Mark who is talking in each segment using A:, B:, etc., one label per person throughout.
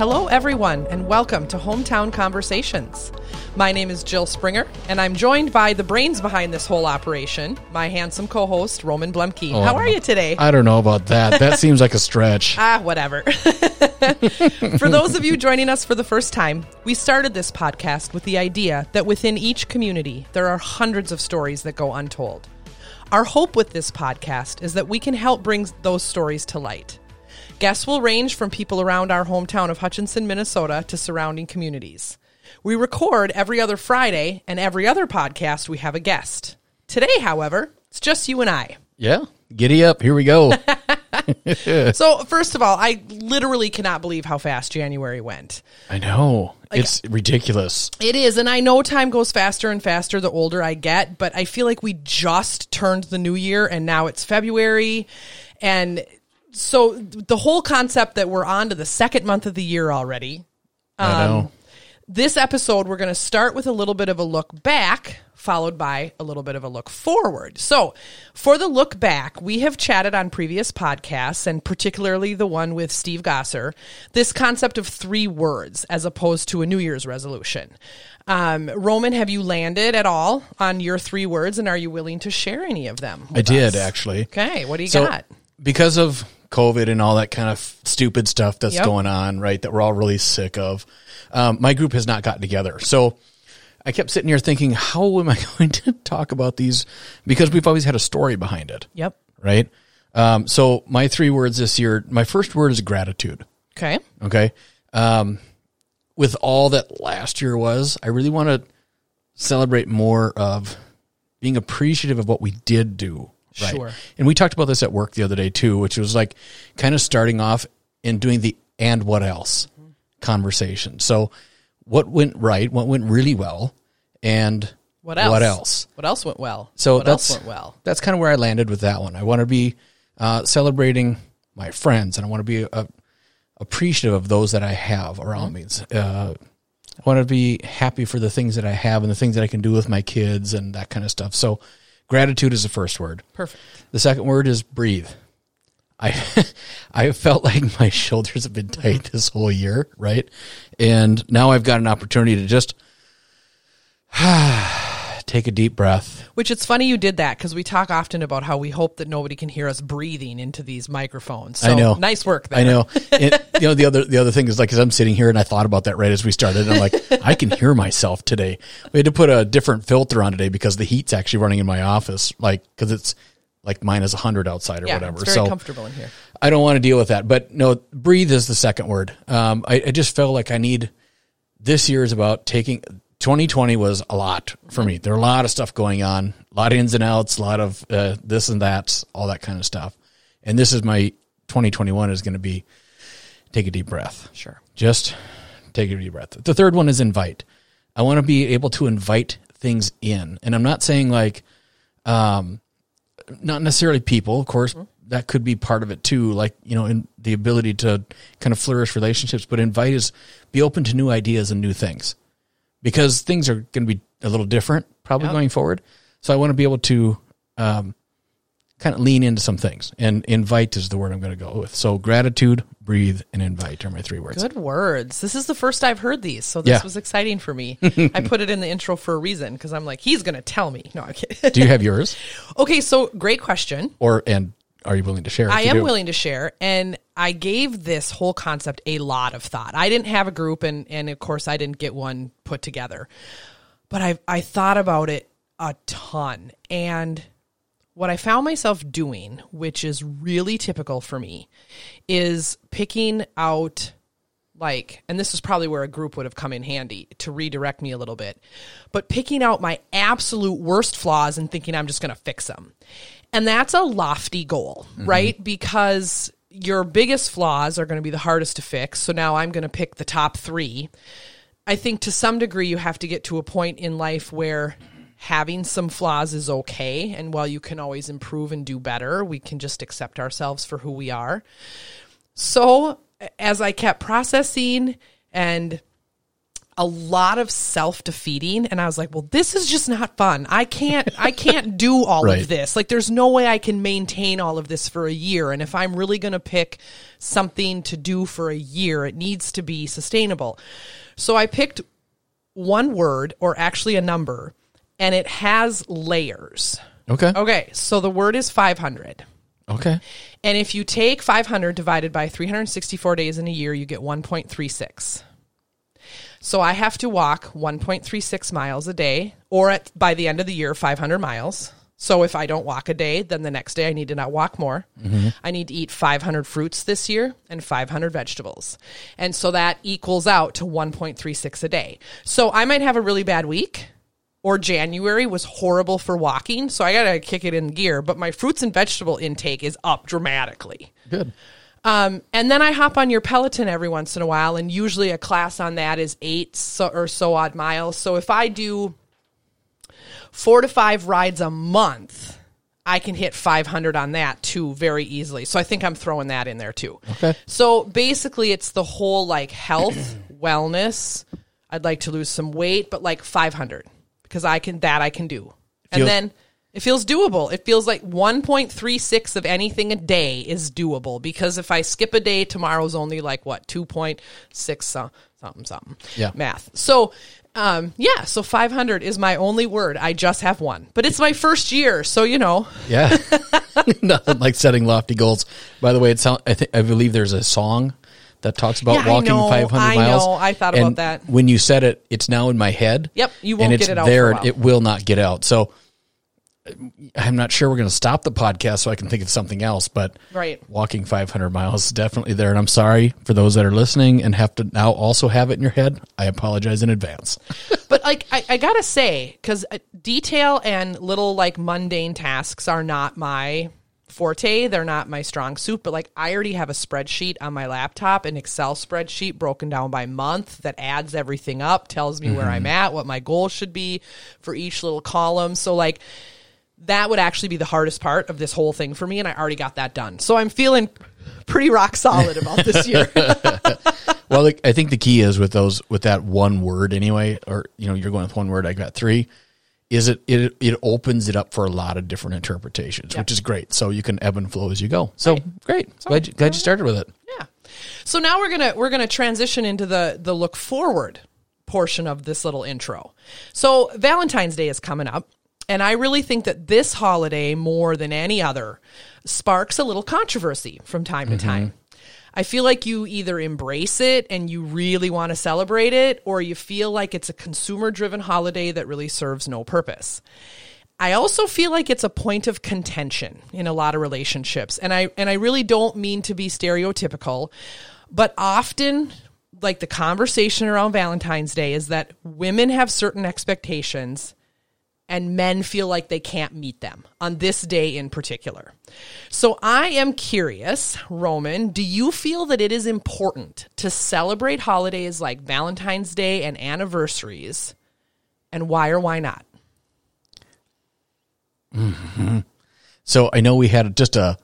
A: Hello, everyone, and welcome to Hometown Conversations. My name is Jill Springer, and I'm joined by the brains behind this whole operation, my handsome co host, Roman Blemke.
B: Oh,
A: How are you today?
B: I don't know about that. That seems like a stretch.
A: Ah, whatever. for those of you joining us for the first time, we started this podcast with the idea that within each community, there are hundreds of stories that go untold. Our hope with this podcast is that we can help bring those stories to light. Guests will range from people around our hometown of Hutchinson, Minnesota to surrounding communities. We record every other Friday, and every other podcast we have a guest. Today, however, it's just you and I.
B: Yeah. Giddy up. Here we go.
A: So, first of all, I literally cannot believe how fast January went.
B: I know. it's ridiculous.
A: It is, and I know time goes faster and faster the older I get, but I feel like we just turned the new year and now it's February. And so the whole concept that we're on to the second month of the year already.
B: I
A: Um,
B: know.
A: This episode, we're going to start with a little bit of a look back, followed by a little bit of a look forward. So, for the look back, we have chatted on previous podcasts, and particularly the one with Steve Gosser, this concept of three words as opposed to a New Year's resolution. Um, Roman, have you landed at all on your three words, and are you willing to share any of them?
B: I did
A: us?
B: actually.
A: Okay, what do you
B: So,
A: got?
B: because of COVID and all that kind of stupid stuff that's
A: Yep.
B: going on, right? That we're all really sick of. Um, my group has not gotten together. So I kept sitting here thinking, how am I going to talk about these? Because we've always had a story behind it,
A: Yep.
B: right? Um, so my three words this year, my first word is gratitude.
A: Okay.
B: Okay. Um, with all that last year was, I really want to celebrate more of being appreciative of what we did do. Right.
A: Sure.
B: And we talked about this at work the other day too, which was like kind of starting off and doing the and what else conversation. So what went right, what went really well, and
A: What else?
B: What else?
A: What else went well?
B: So
A: what
B: that's
A: else went well?
B: That's kind of where I landed with that one. I want to be uh, celebrating my friends, and I want to be uh, appreciative of those that I have around me. Uh, I want to be happy for the things that I have and the things that I can do with my kids and that kind of stuff. So, gratitude is the first word.
A: Perfect.
B: The second word is breathe. I I felt like my shoulders have been tight this whole year, right? And now I've got an opportunity to just take a deep breath.
A: Which it's funny you did that because we talk often about how we hope that nobody can hear us breathing into these microphones. So
B: I know.
A: Nice work there.
B: I know. And, you know the other the other thing is like as I'm sitting here and I thought about that right as we started. And I'm like, I can hear myself today. We had to put a different filter on today because the heat's actually running in my office, like because it's like minus 100 outside or
A: Yeah,
B: whatever.
A: it's very
B: so
A: comfortable in here.
B: I don't want to deal with that. But no, breathe is the second word. Um, I, I just felt like I need this year is about taking 2020 was a lot for me. There are a lot of stuff going on, a lot of ins and outs, a lot of uh, this and that, all that kind of stuff. And this is my 2021 is going to be take a deep breath.
A: Sure.
B: Just take a deep breath. The third one is invite. I want to be able to invite things in. And I'm not saying like, um, not necessarily people, of course, that could be part of it too. Like, you know, in the ability to kind of flourish relationships, but invite is be open to new ideas and new things because things are going to be a little different probably
A: Yep.
B: going forward. So I want to be able to, um, kind of lean into some things and invite is the word I'm going to go with. So gratitude, breathe, and invite are my three words.
A: Good words. This is the first I've heard these, so this
B: Yeah.
A: was exciting for me. I put it in the intro for a reason because I'm like, he's going to tell me. No, I'm kidding.
B: Do you have yours
A: okay, so great question.
B: or, and are you willing to share?
A: I am
B: do?
A: willing to share, and I gave this whole concept a lot of thought. I didn't have a group, and and of course, I didn't get one put together, but I I thought about it a ton, and what I found myself doing, which is really typical for me, is picking out like, and this is probably where a group would have come in handy to redirect me a little bit, but picking out my absolute worst flaws and thinking I'm just going to fix them. And that's a lofty goal, mm-hmm. right? Because your biggest flaws are going to be the hardest to fix. So now I'm going to pick the top three. I think to some degree you have to get to a point in life where having some flaws is okay. And while you can always improve and do better, we can just accept ourselves for who we are. So as I kept processing and a lot of self-defeating and I was like, well, this is just not fun. I can't I can't do all
B: Right.
A: of this. Like there's no way I can maintain all of this for a year and if I'm really going to pick something to do for a year, it needs to be sustainable. So I picked one word or actually a number and it has layers.
B: Okay.
A: Okay, so the word is 500.
B: Okay.
A: And if you take 500 divided by 364 days in a year, you get 1.36. So I have to walk 1.36 miles a day, or at, by the end of the year, 500 miles. So if I don't walk a day, then the next day I need to not walk more. Mm-hmm. I need to eat 500 fruits this year and 500 vegetables. And so that equals out to 1.36 a day. So I might have a really bad week or January was horrible for walking, so I got to kick it in gear, but my fruits and vegetable intake is up dramatically.
B: Good.
A: Um, and then I hop on your Peloton every once in a while, and usually a class on that is eight so, or so odd miles. So if I do four to five rides a month, I can hit 500 on that too very easily. So I think I'm throwing that in there too.
B: Okay.
A: So basically, it's the whole like health, wellness. I'd like to lose some weight, but like 500 because I can that I can do. And then it feels doable. It feels like 1.36 of anything a day is doable because if I skip a day, tomorrow's only like what 2.6 something something.
B: Yeah.
A: Math. So um, yeah, so 500 is my only word. I just have one, but it's my first year, so you know.
B: Yeah. Nothing like setting lofty goals. By the way, it sound, I think I believe there's a song that talks about
A: Yeah, I
B: walking
A: know,
B: 500
A: I
B: miles.
A: know. I thought about that.
B: When you said it, it's now in my head.
A: Yep, you won't get it out
B: there. It will not get out. So I'm not sure we're going to stop the podcast so I can think of something else, but
A: Right.
B: walking 500 miles is definitely there. And I'm sorry for those that are listening and have to now also have it in your head. I apologize in advance.
A: But like I, I gotta say, because uh, detail and little like mundane tasks are not my forte. They're not my strong suit. But like I already have a spreadsheet on my laptop, an Excel spreadsheet broken down by month that adds everything up, tells me where I'm mm-hmm. at, what my goals should be for each little column. So like that would actually be the hardest part of this whole thing for me, and I already got that done. So I'm feeling pretty rock solid about this year.
B: Well, like, I think the key is with those with that one word anyway, or you know, you're going with one word. I got three. Is it it it opens it up for a lot of different interpretations, which is great. So you can ebb and flow as you go. So great. glad you, glad you started with it.
A: Yeah. So now we're gonna we're gonna transition into the the look forward portion of this little intro. So Valentine's Day is coming up, and I really think that this holiday more than any other sparks a little controversy from time to mm-hmm. time. I feel like you either embrace it and you really want to celebrate it, or you feel like it's a consumer driven holiday that really serves no purpose. I also feel like it's a point of contention in a lot of relationships. And I and I really don't mean to be stereotypical, but often like the conversation around Valentine's Day is that women have certain expectations and men feel like they can't meet them on this day in particular. So I am curious, Roman, do you feel that it is important to celebrate holidays like Valentine's Day and anniversaries? And why or why not? Mm-hmm.
B: So I know we had just a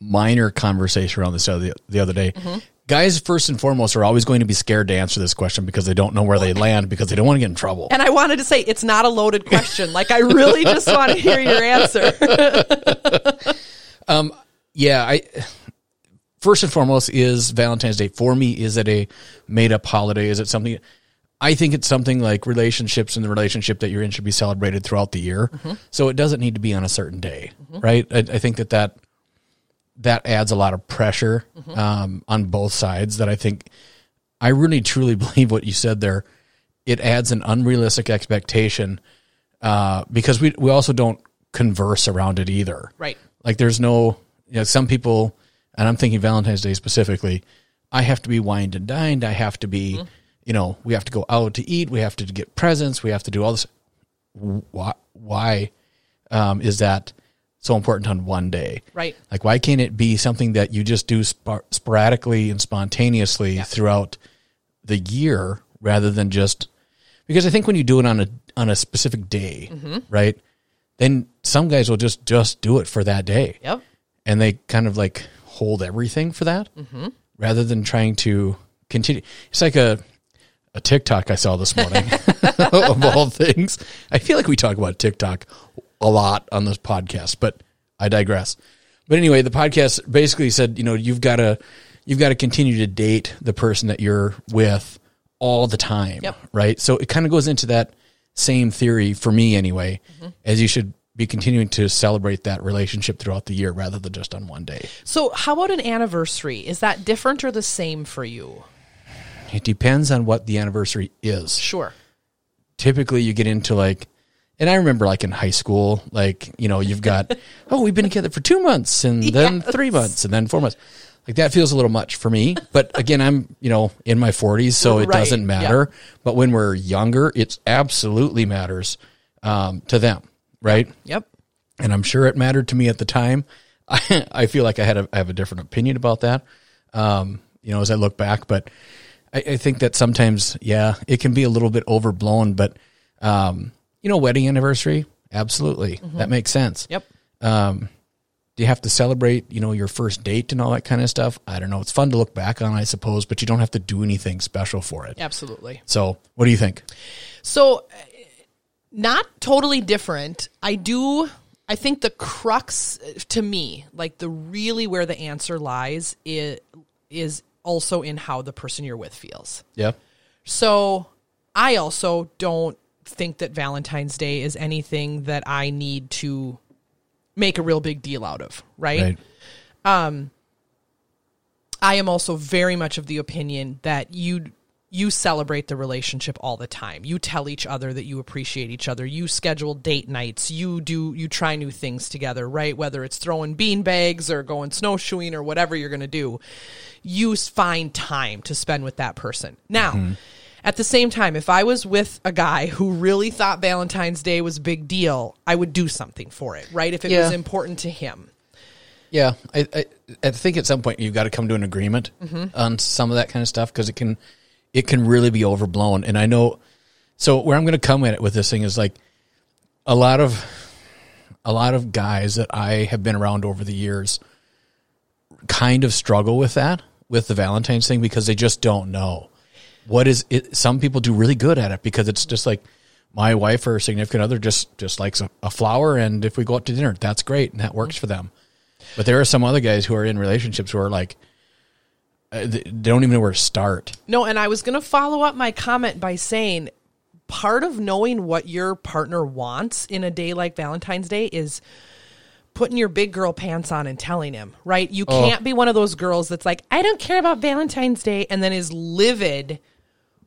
B: minor conversation around this the other, the other day. Mm-hmm. Guys, first and foremost, are always going to be scared to answer this question because they don't know where they land because they don't want to get in trouble.
A: And I wanted to say it's not a loaded question. Like I really just want to hear your answer.
B: um, Yeah, I first and foremost is Valentine's Day for me. Is it a made up holiday? Is it something? I think it's something like relationships and the relationship that you're in should be celebrated throughout the year. So it doesn't need to be on a certain day, right? I, I think that that that adds a lot of pressure um, on both sides. That I think I really truly believe what you said there. It adds an unrealistic expectation uh, because we we also don't converse around it either.
A: Right.
B: Like there's no, you know, some people, and I'm thinking Valentine's Day specifically, I have to be wined and dined. I have to be, you know, we have to go out to eat. We have to get presents. We have to do all this. Why, why um, is that so important on one day?
A: Right.
B: Like, why can't it be something that you just do spor- sporadically and spontaneously throughout the year rather than just because I think when you do it on a on a specific day, mm-hmm. right? Then some guys will just just do it for that day,
A: Yep.
B: and they kind of like hold everything for that, mm-hmm. rather than trying to continue. It's like a a TikTok I saw this morning of all things. I feel like we talk about TikTok a lot on this podcast, but I digress. But anyway, the podcast basically said, you know, you've got to you've got to continue to date the person that you're with all the time,
A: Yep.
B: right? So it kind of goes into that same theory for me anyway, mm-hmm. as you should be continuing to celebrate that relationship throughout the year rather than just on one day.
A: So, how about an anniversary? Is that different or the same for you?
B: It depends on what the anniversary is.
A: Sure.
B: typically you get into like and I remember like in high school, like, you know, you've got, oh, we've been together for two months and then
A: Yes.
B: three months and then four months. Like that feels a little much for me. But again, I'm, you know, in my 40s, so it
A: Right,
B: doesn't matter. But when we're younger, it absolutely matters um, to them, right?
A: Yep.
B: and I'm sure it mattered to me at the time. I, I feel like I had a, I have a different opinion about that, um, you know, as I look back. But I, I think that sometimes, yeah, it can be a little bit overblown. But um, you know, wedding anniversary, absolutely, that makes sense.
A: Yep.
B: Do you have to celebrate, you know, your first date and all that kind of stuff? I don't know. It's fun to look back on, I suppose, but you don't have to do anything special for it.
A: Absolutely.
B: So, what do you think?
A: So, uh, not totally different. I do. I think the crux uh, to me, like the really where the answer lies, is is also in how the person you're with feels.
B: Yeah.
A: So, I also don't think that Valentine's Day is anything that I need to make a real big deal out of,
B: Right.
A: Um, I am also very much of the opinion that you you celebrate the relationship all the time. You tell each other that you appreciate each other. You schedule date nights. You do you try new things together, right? Whether it's throwing bean bags or going snowshoeing or whatever you're going to do. You find time to spend with that person. Now, mm-hmm. At the same time, if I was with a guy who really thought Valentine's Day was a big deal, I would do something for it, right? If it was important to him.
B: Yeah, I, I I think at some point you've got to come to an agreement mm-hmm. on some of that kind of stuff because it can it can really be overblown. And I know, so where I'm going to come at it with this thing is like a lot of a lot of guys that I have been around over the years kind of struggle with that with the Valentine's thing because they just don't know what is it. Some people do really good at it because it's just like my wife or significant other just just likes a, a flower, and if we go out to dinner, that's great and that works for them. But there are some other guys who are in relationships who are like, uh, they they don't even know where to start.
A: No, and I was going to follow up my comment by saying part of knowing what your partner wants in a day like Valentine's Day is putting your big girl pants on and telling him, right? You can't be one of those girls that's like, I don't care about Valentine's Day and then is livid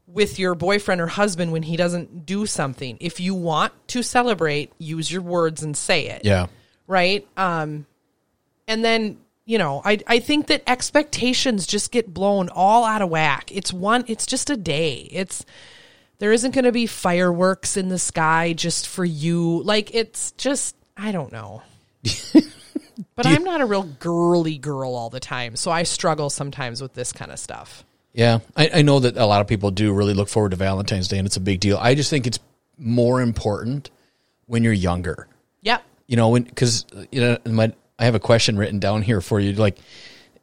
A: with your boyfriend or husband when he doesn't do something. If you want to celebrate, use your words and say it
B: Yeah,
A: right? Um, and then you know, I I think that expectations just get blown all out of whack. It's one, it's just a day. It's there isn't going to be fireworks in the sky just for you. Like it's just I don't know. but I'm not a real girly girl all the time, so I struggle sometimes with this kind of stuff.
B: Yeah. I, I know that a lot of people do really look forward to Valentine's Day, and it's a big deal. I just think it's more important when you're younger.
A: Yep.
B: you know when because you know my i have a question written down here for you like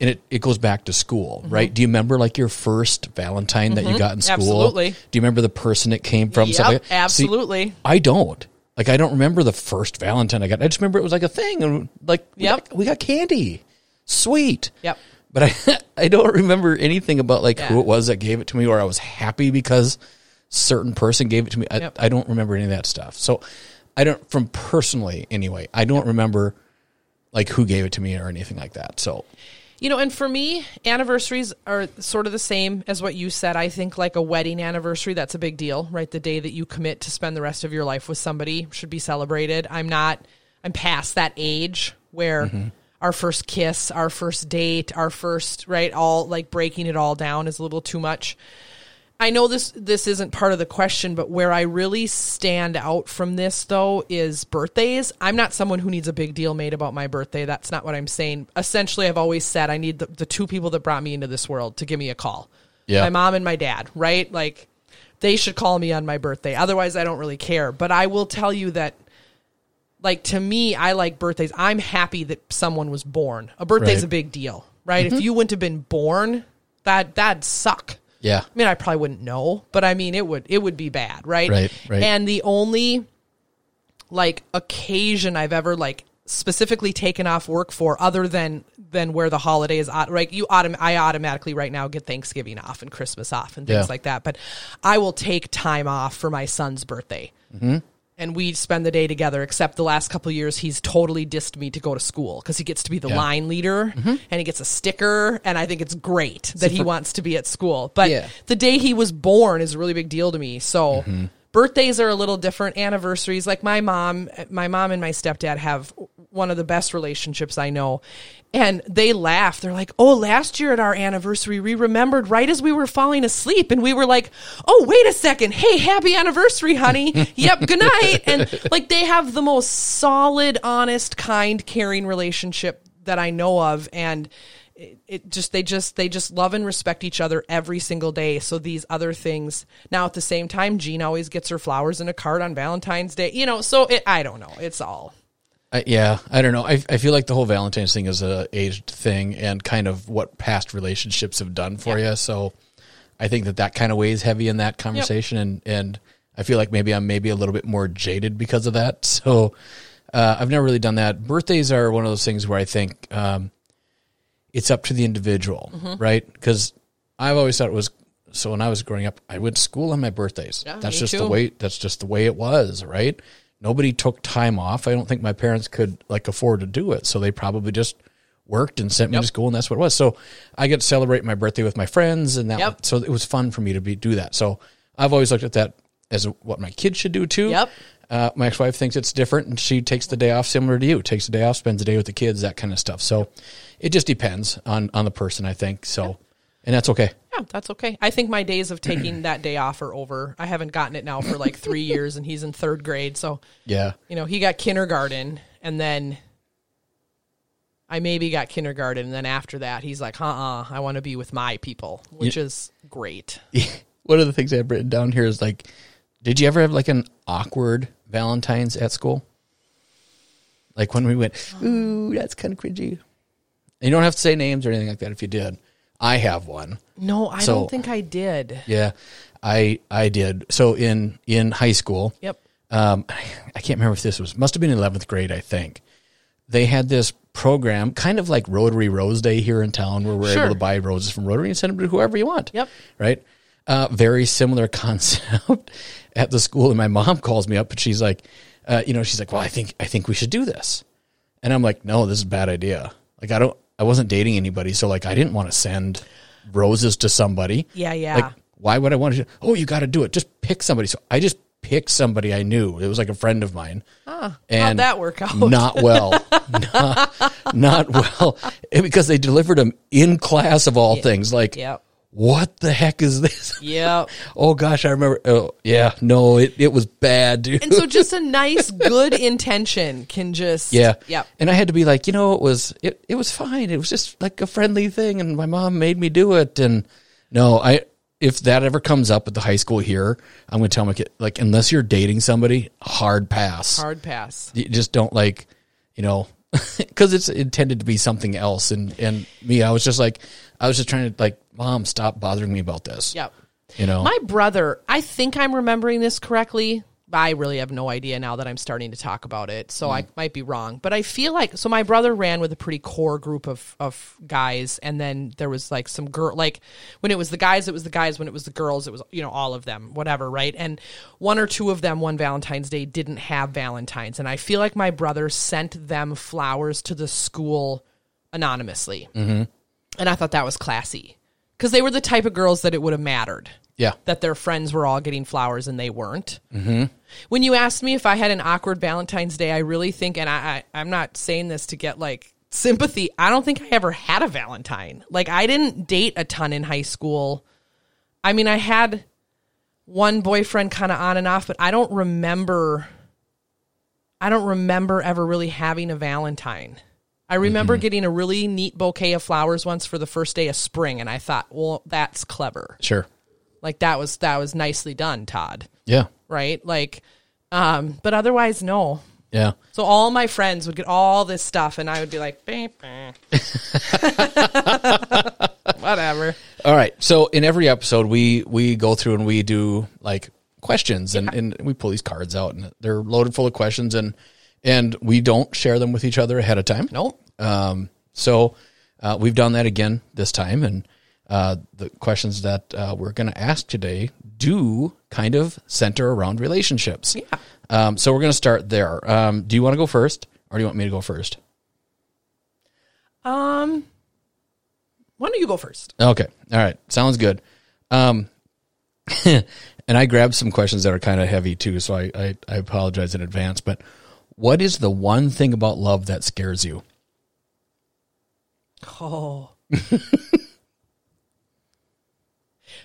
B: and it, it goes back to school mm-hmm. right do you remember like your first valentine that you mm-hmm. got in school
A: Absolutely.
B: do you remember the person it came from
A: Yep,
B: like that? See,
A: absolutely.
B: i don't like i don't remember the first valentine i got i just remember it was like a thing and like we,
A: Yep.
B: got, we got candy sweet
A: Yep.
B: But i i don't remember anything about like who it was that gave it to me or i was happy because certain person gave it to me I,
A: Yep.
B: I don't remember any of that stuff so i don't from personally anyway i don't remember like who gave it to me or anything like that so
A: You know, and for me, anniversaries are sort of the same as what you said. I think like a wedding anniversary, that's a big deal, right? The day that you commit to spend the rest of your life with somebody should be celebrated. I'm not, I'm past that age where mm-hmm. Our first kiss, our first date, our first, right, all like breaking it all down is a little too much. I know this this isn't part of the question, but where I really stand out from this though is birthdays. I'm not someone who needs a big deal made about my birthday. That's not what I'm saying. Essentially, I've always said I need the, the two people that brought me into this world to give me a call.
B: Yeah.
A: My mom and my dad, right? Like they should call me on my birthday. Otherwise, I don't really care. But I will tell you that like to me, I like birthdays. I'm happy that someone was born. A birthday's
B: Right.
A: a big deal, right? If mm-hmm. you wouldn't have been born, that that'd suck.
B: Yeah.
A: I mean, I probably wouldn't know, but I mean, it would it would be bad, right?
B: Right, right.
A: And the only like occasion I've ever like specifically taken off work for, other than than where the holiday is, au- right? You autom- I automatically right now get Thanksgiving off and Christmas off and things
B: Yeah.
A: like that, but I will take time off for my son's birthday.
B: Mm-hmm. Mm-hmm.
A: And we spend the day together, except the last couple of years, he's totally dissed me to go to school because he gets to be the
B: Yeah.
A: line leader and he gets a sticker. And I think it's great that he
B: for-
A: wants to be at school. But
B: Yeah.
A: the day he was born is a really big deal to me. So
B: Mm-hmm.
A: birthdays are a little different. Anniversaries, like my mom, my mom and my stepdad have one of the best relationships I know. And they laugh. They're like, "Oh, last year at our anniversary, we remembered right as we were falling asleep, and we were like, "Oh, wait a second! Hey, happy anniversary, honey! yep, good night." And like, they have the most solid, honest, kind, caring relationship that I know of, and it, it just they just they just love and respect each other every single day so these other things now at the same time jean always gets her flowers in a card on valentine's day you know so it, i don't know it's all
B: I, yeah, I don't know. I, I feel like the whole Valentine's thing is a aged thing and kind of what past relationships have done for you. So I think that that kind of weighs heavy in that conversation, and and I feel like maybe I'm maybe a little bit more jaded because of that. So uh, I've never really done that. Birthdays are one of those things where I think um, it's up to the individual,
A: Mm-hmm.
B: right? Because I've always thought it was. So when I was growing up, I went to school on my birthdays.
A: Yeah,
B: that's just the way. That's just the way it was, right? Nobody took time off. I don't think my parents could like afford to do it, so they probably just worked and sent me
A: Yep.
B: to school, and that's what it was. So I get to celebrate my birthday with my friends, and that.
A: Yep.
B: So it was fun for me to be do that. So I've always looked at that as what my kids should do too.
A: Yep.
B: Uh, my ex-wife thinks it's different, and she takes the day off similar to you. Takes the day off, spends the day with the kids, that kind of stuff. So it just depends on on the person, I think. So, and that's okay.
A: yeah that's okay i think my days of taking that day off are over i haven't gotten it now for like three years and he's in third grade so
B: Yeah,
A: you know he got kindergarten and then i maybe got kindergarten and then after that he's like uh-uh i want to be with my people which is great
B: one of the things I have written down here is like, did you ever have like an awkward Valentine's at school? Like when we went, ooh, that's kind of cringy. And you don't have to say names or anything like that if you did. I have one.
A: no i
B: So-
A: don't think i did
B: Yeah, I I did. So in in high school,
A: yep
B: um, I can't remember if this was must have been eleventh grade. I think they had this program, kind of like Rotary Rose Day here in town, where we're
A: Sure.
B: able to buy roses from Rotary and send them to whoever you want.
A: Yep.
B: Right. Uh, very similar concept at the school, and my mom calls me up, and she's like, uh, you know, she's like, well, I think I think we should do this, and I'm like, no, this is a bad idea. Like, I don't, I wasn't dating anybody, so like, I didn't want to send roses to somebody.
A: Yeah, yeah.
B: Like, why would I want to? Oh, you got to do it. Just pick somebody. So I just picked somebody I knew. It was like a friend of mine.
A: how'd
B: and
A: that work out
B: Not well. not, not well. Because they delivered them in class of all things. Like,
A: yep
B: what the heck is this?
A: Yeah.
B: Oh gosh, I remember. Oh yeah, no, it, it was bad, dude.
A: and so just a nice good intention can just
B: Yeah.
A: yeah.
B: And I had to be like, you know, it was it, it was fine. It was just like a friendly thing and my mom made me do it and no, I if that ever comes up at the high school here, I'm going to tell my kid like unless you're dating somebody, hard pass.
A: hard pass
B: You just don't like, you know, cuz it's intended to be something else and and me I was just like I was just trying to like mom stop bothering me about this.
A: yep
B: You know.
A: My brother, I think I'm remembering this correctly. I really have no idea now that I'm starting to talk about it, so I might be wrong. But I feel like so my brother ran with a pretty core group of of guys, and then there was like some girl. Like when it was the guys, it was the guys. When it was the girls, it was you know all of them, whatever, right? And one or two of them one Valentine's Day didn't have Valentines, and I feel like my brother sent them flowers to the school anonymously, mm-hmm. and I thought that was classy because they were the type of girls that it would have mattered
B: yeah.
A: that their friends were all getting flowers and they weren't. Mm-hmm. When you asked me if I had an awkward Valentine's Day, I really think, and I, I, I'm not saying this to get like sympathy. I don't think I ever had a Valentine. Like I didn't date a ton in high school. I mean, I had one boyfriend kind of on and off, but I don't remember. I don't remember ever really having a Valentine. I remember getting a really neat bouquet of flowers once for the first day of spring, and I thought, well, that's clever.
B: Sure.
A: Like that was that was nicely done, Todd.
B: Yeah.
A: Right? Like um but otherwise no.
B: Yeah.
A: So all my friends would get all this stuff and I would be like, "Bah, bah." whatever.
B: All right. So in every episode, we we go through and we do like questions, and, and we pull these cards out, and they're loaded full of questions, and and we don't share them with each other ahead of time.
A: Nope.
B: Um, so uh, we've done that again this time, and uh, the questions that uh, we're going to ask today do kind of center around relationships.
A: Yeah.
B: Um, so we're going to start there. Um, do you want to go first, or do you want me to go first?
A: Um, why don't you go first?
B: Okay. All right. Sounds good. Um, and I grabbed some questions that are kind of heavy too, so I, I, I apologize in advance. But what is the one thing about love that scares you?
A: Oh.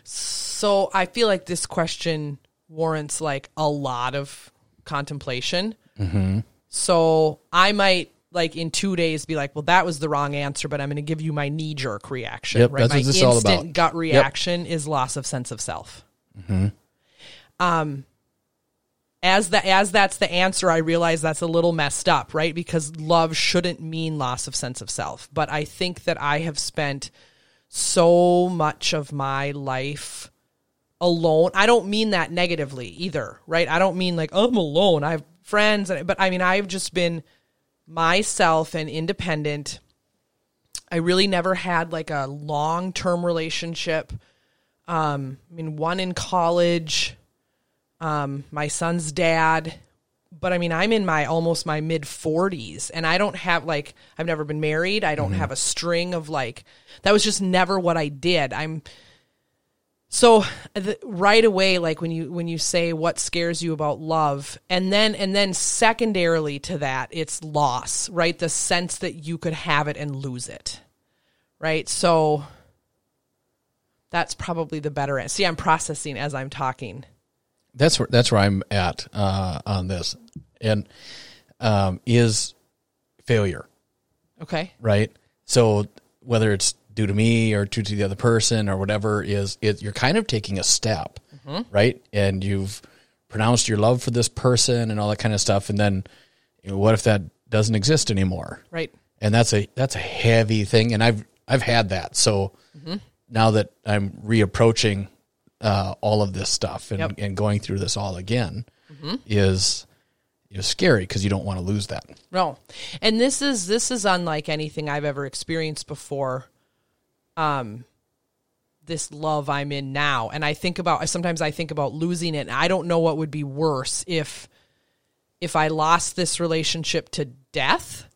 A: so I feel like this question warrants like a lot of contemplation. Mm-hmm. So I might like in two days be like, well, that was the wrong answer, but I'm going to give you my knee jerk reaction.
B: Yep,
A: right?
B: that's
A: my
B: what this is all
A: instant
B: about.
A: gut reaction is loss of sense of self. Um, as the as that's the answer, I realize that's a little messed up, right? Because love shouldn't mean loss of sense of self. But I think that I have spent so much of my life alone. I don't mean that negatively either, right? I don't mean like I'm alone. I have friends, but I mean I've just been myself and independent. I really never had like a long term relationship. Um, I mean, one in college, um, my son's dad, but I mean, I'm in my almost my mid 40s and I don't have like, I've never been married. I don't have a string of like, that was just never what I did. I'm, so the, right away like when you when you say what scares you about love and then and then secondarily to that it's loss right the sense that you could have it and lose it right so that's probably the better see i'm processing as i'm talking
B: That's where that's where I'm at uh, on this, and um, is failure.
A: okay
B: right? So whether it's due to me or due to the other person or whatever is it you're kind of taking a step, right? And you've pronounced your love for this person and all that kind of stuff, and then you know, what if that doesn't exist anymore?
A: right
B: And that's a that's a heavy thing, and I've I've had that. So now that I'm reapproaching uh, all of this stuff and,
A: Yep.
B: and going through this all again, is is scary because you don't want to lose that.
A: No. And this is this is unlike anything I've ever experienced before. Um this love I'm in now. And I think about sometimes I think about losing it and I don't know what would be worse if if I lost this relationship to death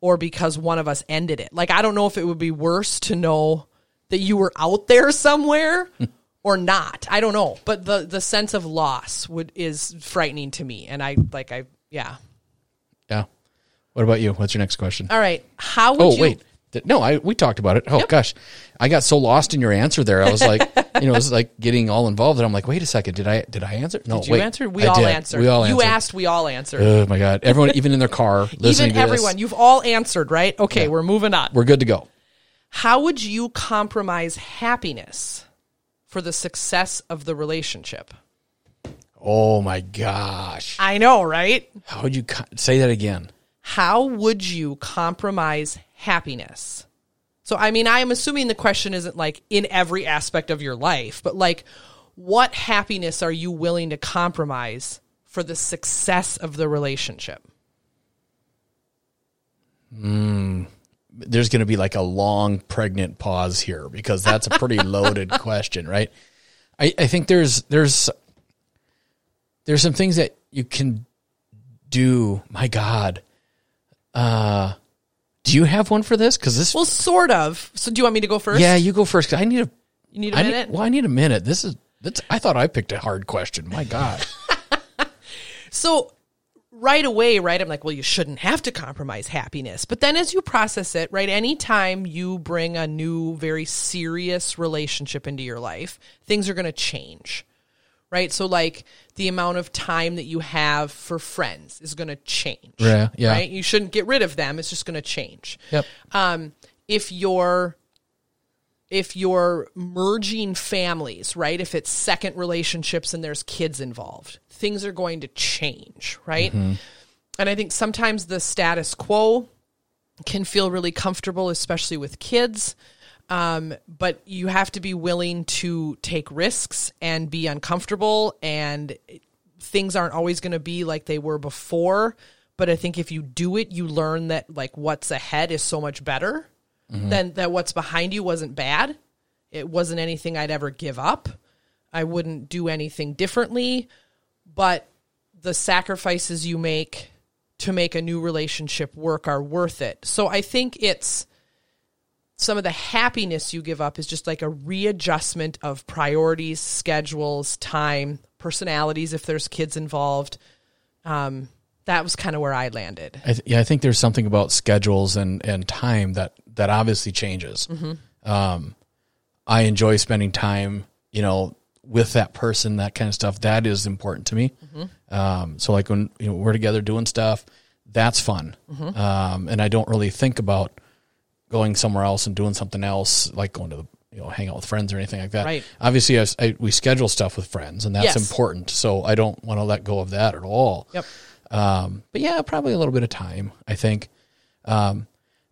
A: or because one of us ended it. Like I don't know if it would be worse to know that you were out there somewhere or not. I don't know. But the the sense of loss would is frightening to me and I like I yeah.
B: Yeah. What about you? What's your next question?
A: All right. How would
B: Oh
A: you
B: wait, no, I we talked about it. Oh gosh, I got so lost in your answer there. I was like, you know, it was like getting all involved, and I'm like, wait a second, did I did I answer? No,
A: Did you
B: wait,
A: answer? We
B: I
A: all
B: did.
A: answered.
B: We all
A: You
B: answered.
A: asked, we all answered.
B: Oh my god, everyone, even in their car, listening
A: Even everyone,
B: this,
A: you've all answered, right? Okay, we're moving on.
B: we're good to go.
A: How would you compromise happiness for the success of the relationship?
B: Oh my gosh,
A: I know, right?
B: how would you co- say that again?
A: How would you compromise happiness? So, I mean, I am assuming the question isn't like in every aspect of your life, but like, what happiness are you willing to compromise for the success of the relationship? Hmm.
B: There's going to be like a long pregnant pause here because that's a pretty loaded question, right? I, I think there's there's there's some things that you can do. My God, uh, do you have one for this? Because this
A: Well, sort of. So, do you want me to go first?
B: Yeah, you go first. I need a.
A: You need a
B: I
A: minute?
B: Need, well, I need a minute. This is. That's. I thought I picked a hard question. My God.
A: So right away, right, I'm like, well, you shouldn't have to compromise happiness. But then as you process it, right, anytime you bring a new, very serious relationship into your life, things are going to change. Right. So, like, the amount of time that you have for friends is going to change.
B: Yeah, yeah.
A: Right. You shouldn't get rid of them. It's just going to change.
B: Yep.
A: Um, if you're if you're merging families, right? If it's second relationships and there's kids involved, things are going to change, right? And I think sometimes the status quo can feel really comfortable, especially with kids. Um, but you have to be willing to take risks and be uncomfortable and things aren't always going to be like they were before but i think if you do it you learn that like what's ahead is so much better than that what's behind you wasn't bad. It wasn't anything i'd ever give up. I wouldn't do anything differently. But the sacrifices you make to make a new relationship work are worth it. So i think it's some of the happiness you give up is just like a readjustment of priorities, schedules, time, personalities if there's kids involved. Um, that was kind of where I landed.
B: I th- yeah, I think there's something about schedules and, and time that, that obviously changes. Um, I enjoy spending time, you know, with that person, that kind of stuff. That is important to me. Um, so like when you know, we're together doing stuff, that's fun. Um, and I don't really think about going somewhere else and doing something else, like going to the, you know, hang out with friends or anything like that.
A: Right.
B: Obviously, I, I, we schedule stuff with friends, and that's
A: Yes. important.
B: important. So I don't want to let go of that at all.
A: Yep.
B: Um, but yeah, probably a little bit of time, I think. Um,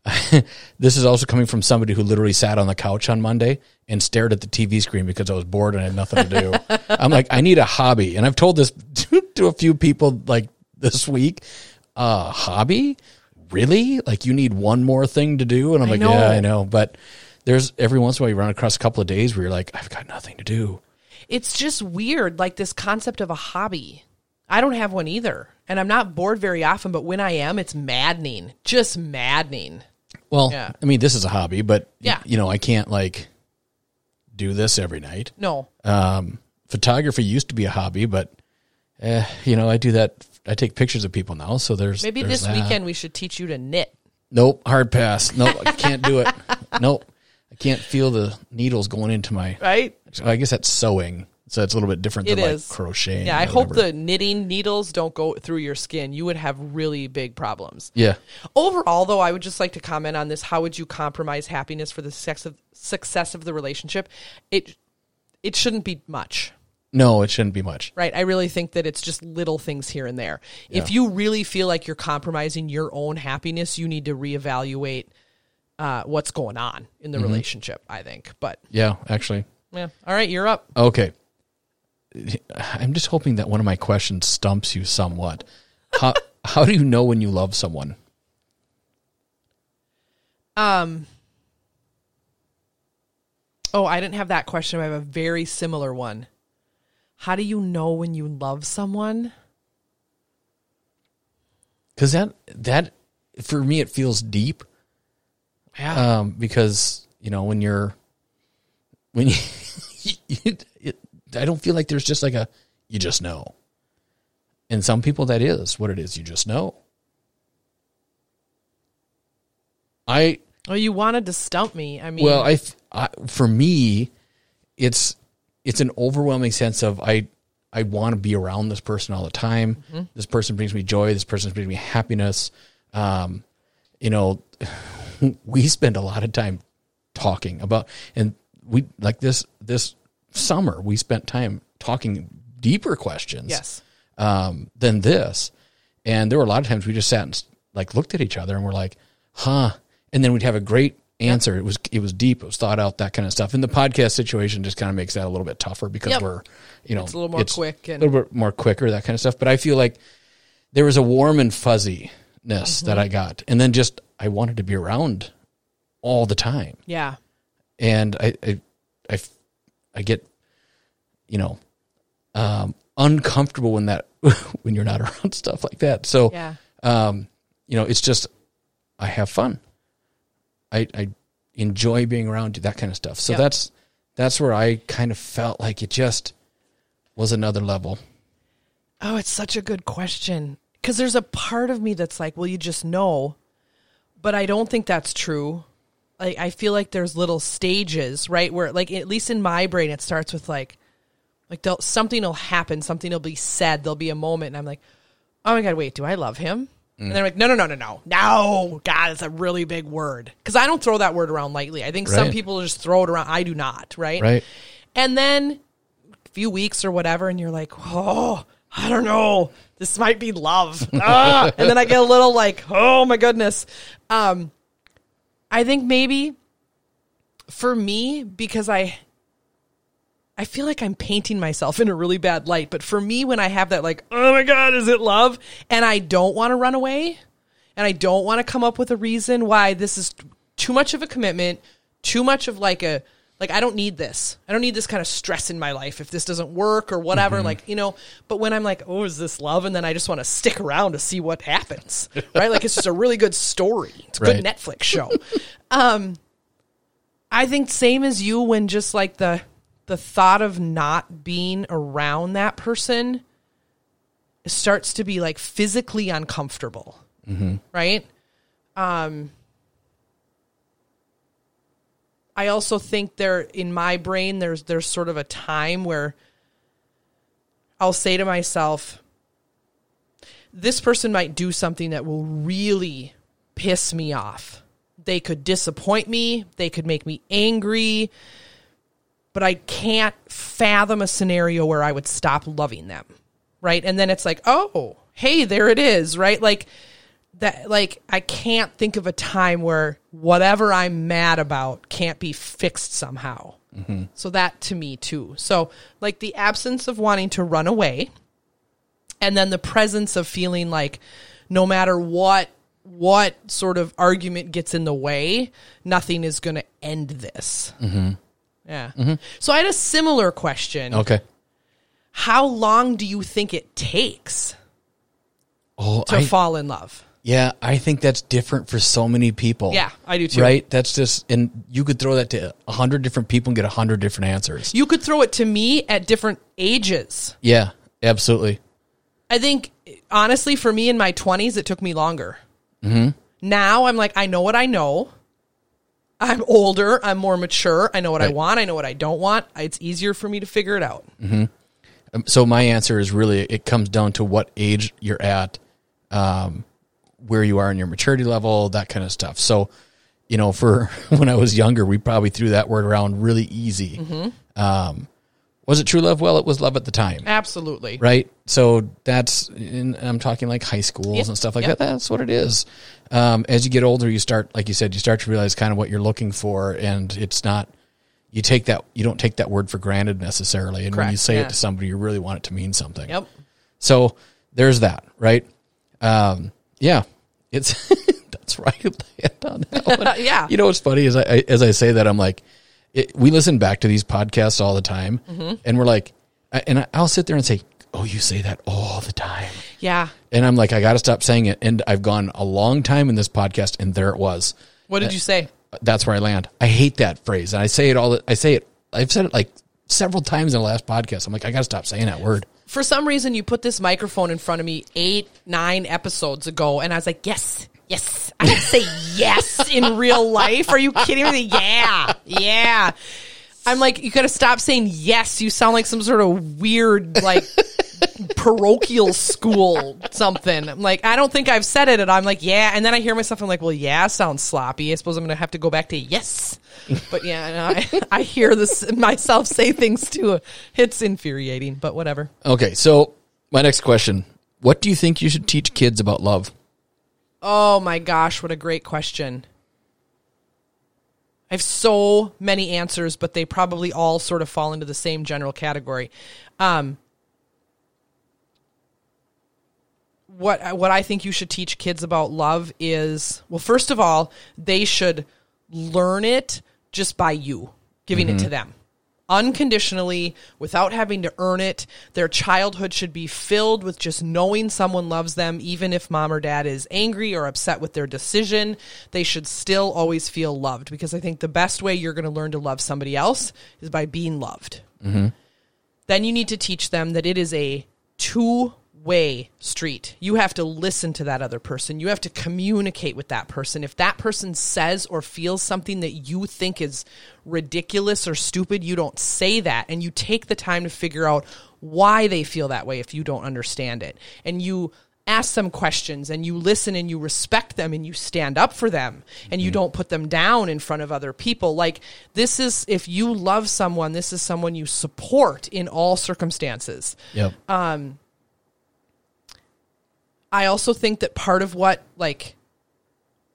B: this is also coming from somebody who literally sat on the couch on Monday and stared at the TV screen because I was bored and I had nothing to do. I'm like, I need a hobby. And I've told this to a few people like this week, uh, hobby? Really? Like you need one more thing to do? And I'm
A: I
B: like,
A: know.
B: yeah, I know. But there's every once in a while you run across a couple of days where you're like, I've got nothing to do.
A: It's just weird, like this concept of a hobby. I don't have one either. And I'm not bored very often, but when I am, it's maddening. Just maddening.
B: Well,
A: Yeah.
B: I mean, this is a hobby, but
A: Yeah.
B: you know, I can't like do this every night.
A: No.
B: Um, photography used to be a hobby, but eh, you know, I do that. I take pictures of people now, so there's
A: Maybe
B: there's
A: this
B: that.
A: weekend we should teach you to knit.
B: Nope, hard pass. Nope, I can't do it. Nope, I can't feel the needles going into my.
A: Right?
B: I guess that's sewing, so it's a little bit different
A: It
B: than
A: is.
B: like crocheting.
A: Yeah, I hope
B: whatever.
A: the knitting needles don't go through your skin. You would have really big problems.
B: Yeah,
A: Overall, though, I would just like to comment on this. How would you compromise happiness for the sex of, success of the relationship? It it shouldn't be much,
B: no, it shouldn't be much.
A: right? I really think that it's just little things here and there. If you really feel like you're compromising your own happiness, you need to reevaluate uh, what's going on in the relationship. I think, but
B: Yeah, actually,
A: yeah. All right, you're up.
B: Okay. I'm just hoping that one of my questions stumps you somewhat. How how do you know when you love someone?
A: Um. Oh, I didn't have that question. I have a very similar one. How do you know when you love someone?
B: Because that that for me it feels deep.
A: Yeah.
B: Um, because you know when you're when you, you I don't feel like there's just like a you just know. And some people that is what it is. You just know. I
A: oh, you wanted to stump me. I mean,
B: Well, I, I for me, it's it's an overwhelming sense of I I want to be around this person all the time. This person brings me joy. This person brings me happiness. Um, you know, we spend a lot of time talking about, and we like this this summer we spent time talking deeper questions
A: yes.
B: um, than this. And there were a lot of times we just sat and like looked at each other and we're like, huh. And then we'd have a great answer. It was it was deep, it was thought out, that kind of stuff. And the podcast situation just kind of makes that a little bit tougher because
A: Yep.
B: we're you know
A: It's a little more quick
B: a little bit more quicker, that kind of stuff. But I feel like there was a warm and fuzziness
A: Mm-hmm.
B: that I got. And then just I wanted to be around all the time
A: Yeah.
B: and I, I, I get, you know, um, uncomfortable when that when you're not around stuff like that. So,
A: Yeah.
B: um, you know, it's just I have fun. I I enjoy being around you, that kind of stuff. So
A: Yep.
B: that's that's where I kind of felt like it just was another level.
A: Oh, it's such a good question. Because there's a part of me that's like, well, you just know. But I don't think that's true. Like, I feel like there's little stages, right? Where, like, at least in my brain, it starts with like, like they'll, something will happen, something will be said, there'll be a moment, and I'm like, oh my God, wait, do I love him? And they're like, no, no, no, no, no, no. God, it's a really big word. Because I don't throw that word around lightly. I think some people just throw it around. I do not, right?
B: Right.
A: And then a few weeks or whatever, and you're like, oh, I don't know. This might be love. Ah! And then I get a little like, oh my goodness. Um, I think maybe For me, because I I feel like I'm painting myself in a really bad light, but for me when I have that like, oh my god, is it love? And I don't want to run away and I don't want to come up with a reason why this is too much of a commitment, too much of like a like I don't need this. I don't need this kind of stress in my life if this doesn't work or whatever. Like, you know, but when I'm like, oh, is this love? And then I just want to stick around to see what happens. right? Like it's just a really good story. It's a good Netflix show. um I think same as you when just like the the thought of not being around that person starts to be like physically uncomfortable. Right? Um I also think there in my brain there's there's sort of a time where I'll say to myself this person might do something that will really piss me off. They could disappoint me, they could make me angry, but I can't fathom a scenario where I would stop loving them. Right? And then it's like, "Oh, hey, there it is." Right? Like that like I can't think of a time where whatever I'm mad about can't be fixed somehow. So that to me too. So like the absence of wanting to run away and then the presence of feeling like no matter what what sort of argument gets in the way, nothing is going to end this. Mm-hmm. Yeah. So I had a similar question.
B: Okay.
A: How long do you think it takes
B: Oh,
A: to
B: I,
A: fall in love?
B: Yeah, I think that's different for so many people.
A: Yeah, I do too.
B: Right? That's just, and you could throw that to a hundred different people and get a hundred different answers.
A: You could throw it to me at different ages.
B: Yeah, absolutely.
A: I think, honestly, for me in my 20s, it took me longer. Mm-hmm. Now I'm like, I know what I know. I'm older. I'm more mature. I know what I want. I know what I don't want. It's easier for me to figure it out.
B: Um, so my answer is really it comes down to what age you're at, um, where you are in your maturity level, that kind of stuff. So, you know, for when I was younger, we probably threw that word around really easy. Um, was it true love? Well, it was love at the time,
A: Absolutely.
B: right? So that's and I'm talking like high schools
A: Yep.
B: and stuff like
A: Yep.
B: that. That's what it is. Um, as you get older, you start, like you said, you start to realize kind of what you're looking for, and it's not. You take that. You don't take that word for granted necessarily, and when you say
A: yeah.
B: it to somebody, you really want it to mean something.
A: Yep.
B: So there's that, right? Um, yeah, it's that's right. On that one.
A: Yeah.
B: You know what's funny is I, I as I say that I'm like, it, we listen back to these podcasts all the time,
A: Mm-hmm.
B: and we're like, I- and I- I'll sit there and say, "Oh, you say that all the time,"
A: Yeah.
B: and I'm like, I got to stop saying it. And I've gone a long time in this podcast, and there it was.
A: What did you say?
B: That's where I land. I hate that phrase, and I say it all. I say it. I've said it like several times in the last podcast. I'm like, I got to stop saying that word.
A: For some reason, you put this microphone in front of me eight, nine episodes ago, and I was like, yes, yes. I don't say yes in real life. Are you kidding me? Yeah, yeah. I'm like, you got to stop saying yes. You sound like some sort of weird, like, parochial school something. I'm like, I don't think I've said it, and I'm like, yeah. And then I hear myself, I'm like, well, yeah, sounds sloppy. I suppose I'm going to have to go back to yes. But yeah, I, I hear this myself say things too. It's infuriating, but whatever.
B: Okay, so my next question: What do you think you should teach kids about love?
A: Oh my gosh, what a great question. I have so many answers, but they probably all sort of fall into the same general category. Um, what what I think you should teach kids about love is well, first of all, they should learn it just by you giving it to mm-hmm. them unconditionally without having to earn it. Their childhood should be filled with just knowing someone loves them, even if mom or dad is angry or upset with their decision. They should still always feel loved because I think the best way you're going to learn to love somebody else is by being loved. Mm-hmm. Then you need to teach them that it is a two way street. You have to listen to that other person. You have to communicate with that person. If that person says or feels something that you think is ridiculous or stupid, you don't say that and you take the time to figure out why they feel that way if you don't understand it. And you ask them questions and you listen and you respect them and you stand up for them and you mm-hmm. don't put them down in front of other people. Like this is if you love someone, this is someone you support in all circumstances.
B: Yep.
A: Um, I also think that part of what like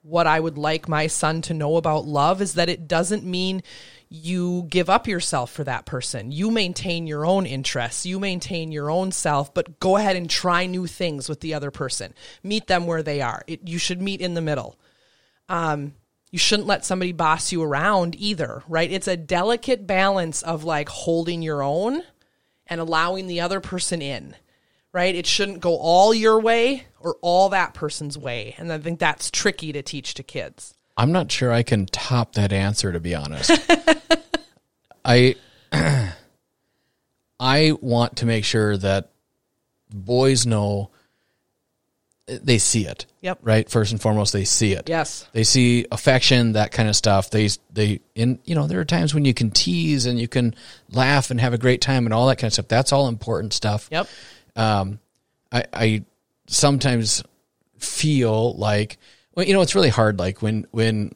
A: what I would like my son to know about love is that it doesn't mean you give up yourself for that person. You maintain your own interests, you maintain your own self, but go ahead and try new things with the other person. Meet them where they are. It, you should meet in the middle. Um, you shouldn't let somebody boss you around either, right? It's a delicate balance of like holding your own and allowing the other person in, right? It shouldn't go all your way or all that person's way. And I think that's tricky to teach to kids.
B: I'm not sure I can top that answer to be honest. I I want to make sure that boys know they see it.
A: Yep.
B: Right? First and foremost they see it.
A: Yes.
B: They see affection, that kind of stuff. They they in you know, there are times when you can tease and you can laugh and have a great time and all that kind of stuff. That's all important stuff.
A: Yep.
B: Um I I sometimes feel like well, you know, it's really hard. Like when when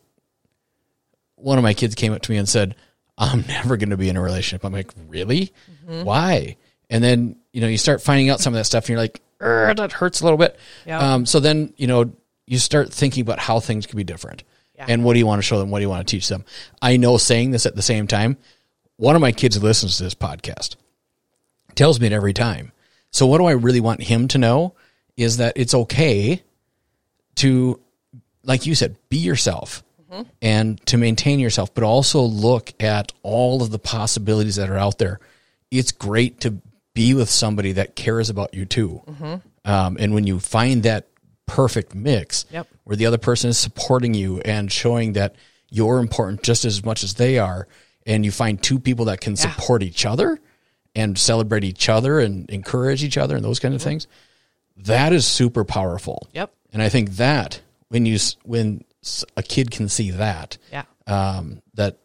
B: one of my kids came up to me and said, "I'm never going to be in a relationship," I'm like, "Really? Why?" And then you know, you start finding out some of that stuff, and you're like, "Er, "That hurts a little bit."
A: Yeah.
B: Um, so then you know, you start thinking about how things could be different,
A: Yeah.
B: and what do you want to show them? What do you want to teach them? I know saying this at the same time, one of my kids listens to this podcast, tells me it every time. So what do I really want him to know is that it's okay to, like you said, be yourself and to maintain yourself, but also look at all of the possibilities that are out there. It's great to be with somebody that cares about you too. Um, and when you find that perfect mix
A: Yep.
B: where the other person is supporting you and showing that you're important just as much as they are, and you find two people that can support each other and celebrate each other and encourage each other and those kind of things, that is super powerful.
A: Yep.
B: And I think that when you when a kid can see that,
A: Yeah.
B: um, that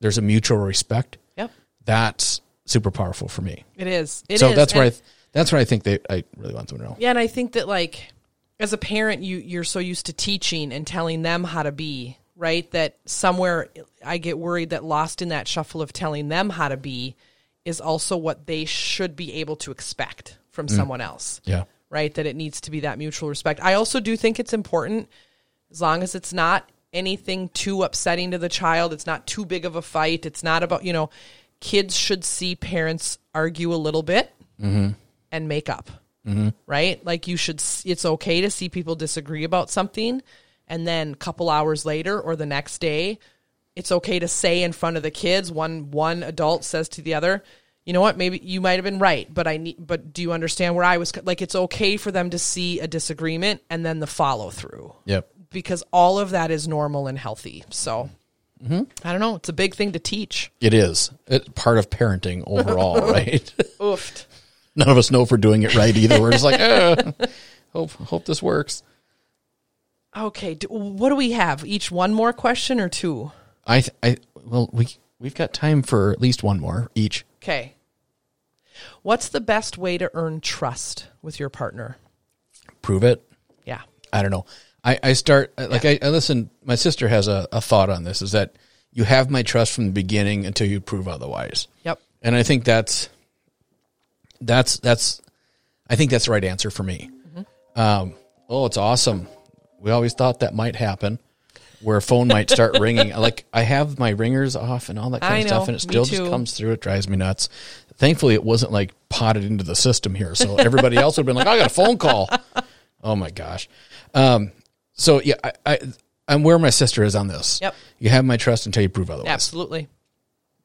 B: there's a mutual respect,
A: Yep.
B: that's super powerful for me.
A: It is. It
B: so
A: is.
B: that's where I th- that's what I think they I really want them to know.
A: Yeah, and I think that like as a parent, you you're so used to teaching and telling them how to be, right? That somewhere I get worried that lost in that shuffle of telling them how to be is also what they should be able to expect from mm. someone else.
B: Yeah.
A: Right? That it needs to be that mutual respect. I also do think it's important as long as it's not anything too upsetting to the child, it's not too big of a fight, it's not about, you know, kids should see parents argue a little bit mm-hmm. and make up. Mm-hmm. Right? Like you should it's okay to see people disagree about something and then a couple hours later or the next day it's okay to say in front of the kids one one adult says to the other you know what maybe you might have been right but i need but do you understand where i was like it's okay for them to see a disagreement and then the follow through
B: Yep.
A: because all of that is normal and healthy so i don't know it's a big thing to teach
B: It is. It's part of parenting overall, right?
A: oofed
B: None of us know if we're doing it right either. We're just like, eh, hope hope this works.
A: okay do, what do we have each one more question or two
B: I th- I well we we've got time for at least one more each.
A: okay what's the best way to earn trust with your partner
B: Prove it.
A: yeah
B: I don't know. I, I start like I, I listen. My sister has a, a thought on this: is that you have my trust from the beginning until you prove otherwise.
A: yep
B: And I think that's that's that's I think that's the right answer for me. Um, oh, it's awesome. We always thought that might happen, where a phone might start ringing. Like I have my ringers off and all that kind
A: I
B: of stuff,
A: know.
B: and it still just
A: too.
B: comes through. It drives me nuts. Thankfully, it wasn't like potted into the system here, so everybody else would have been like, "I got a phone call." Oh my gosh. Um, so yeah, I, I I'm where my sister is on this.
A: Yep.
B: You have my trust until you prove otherwise.
A: absolutely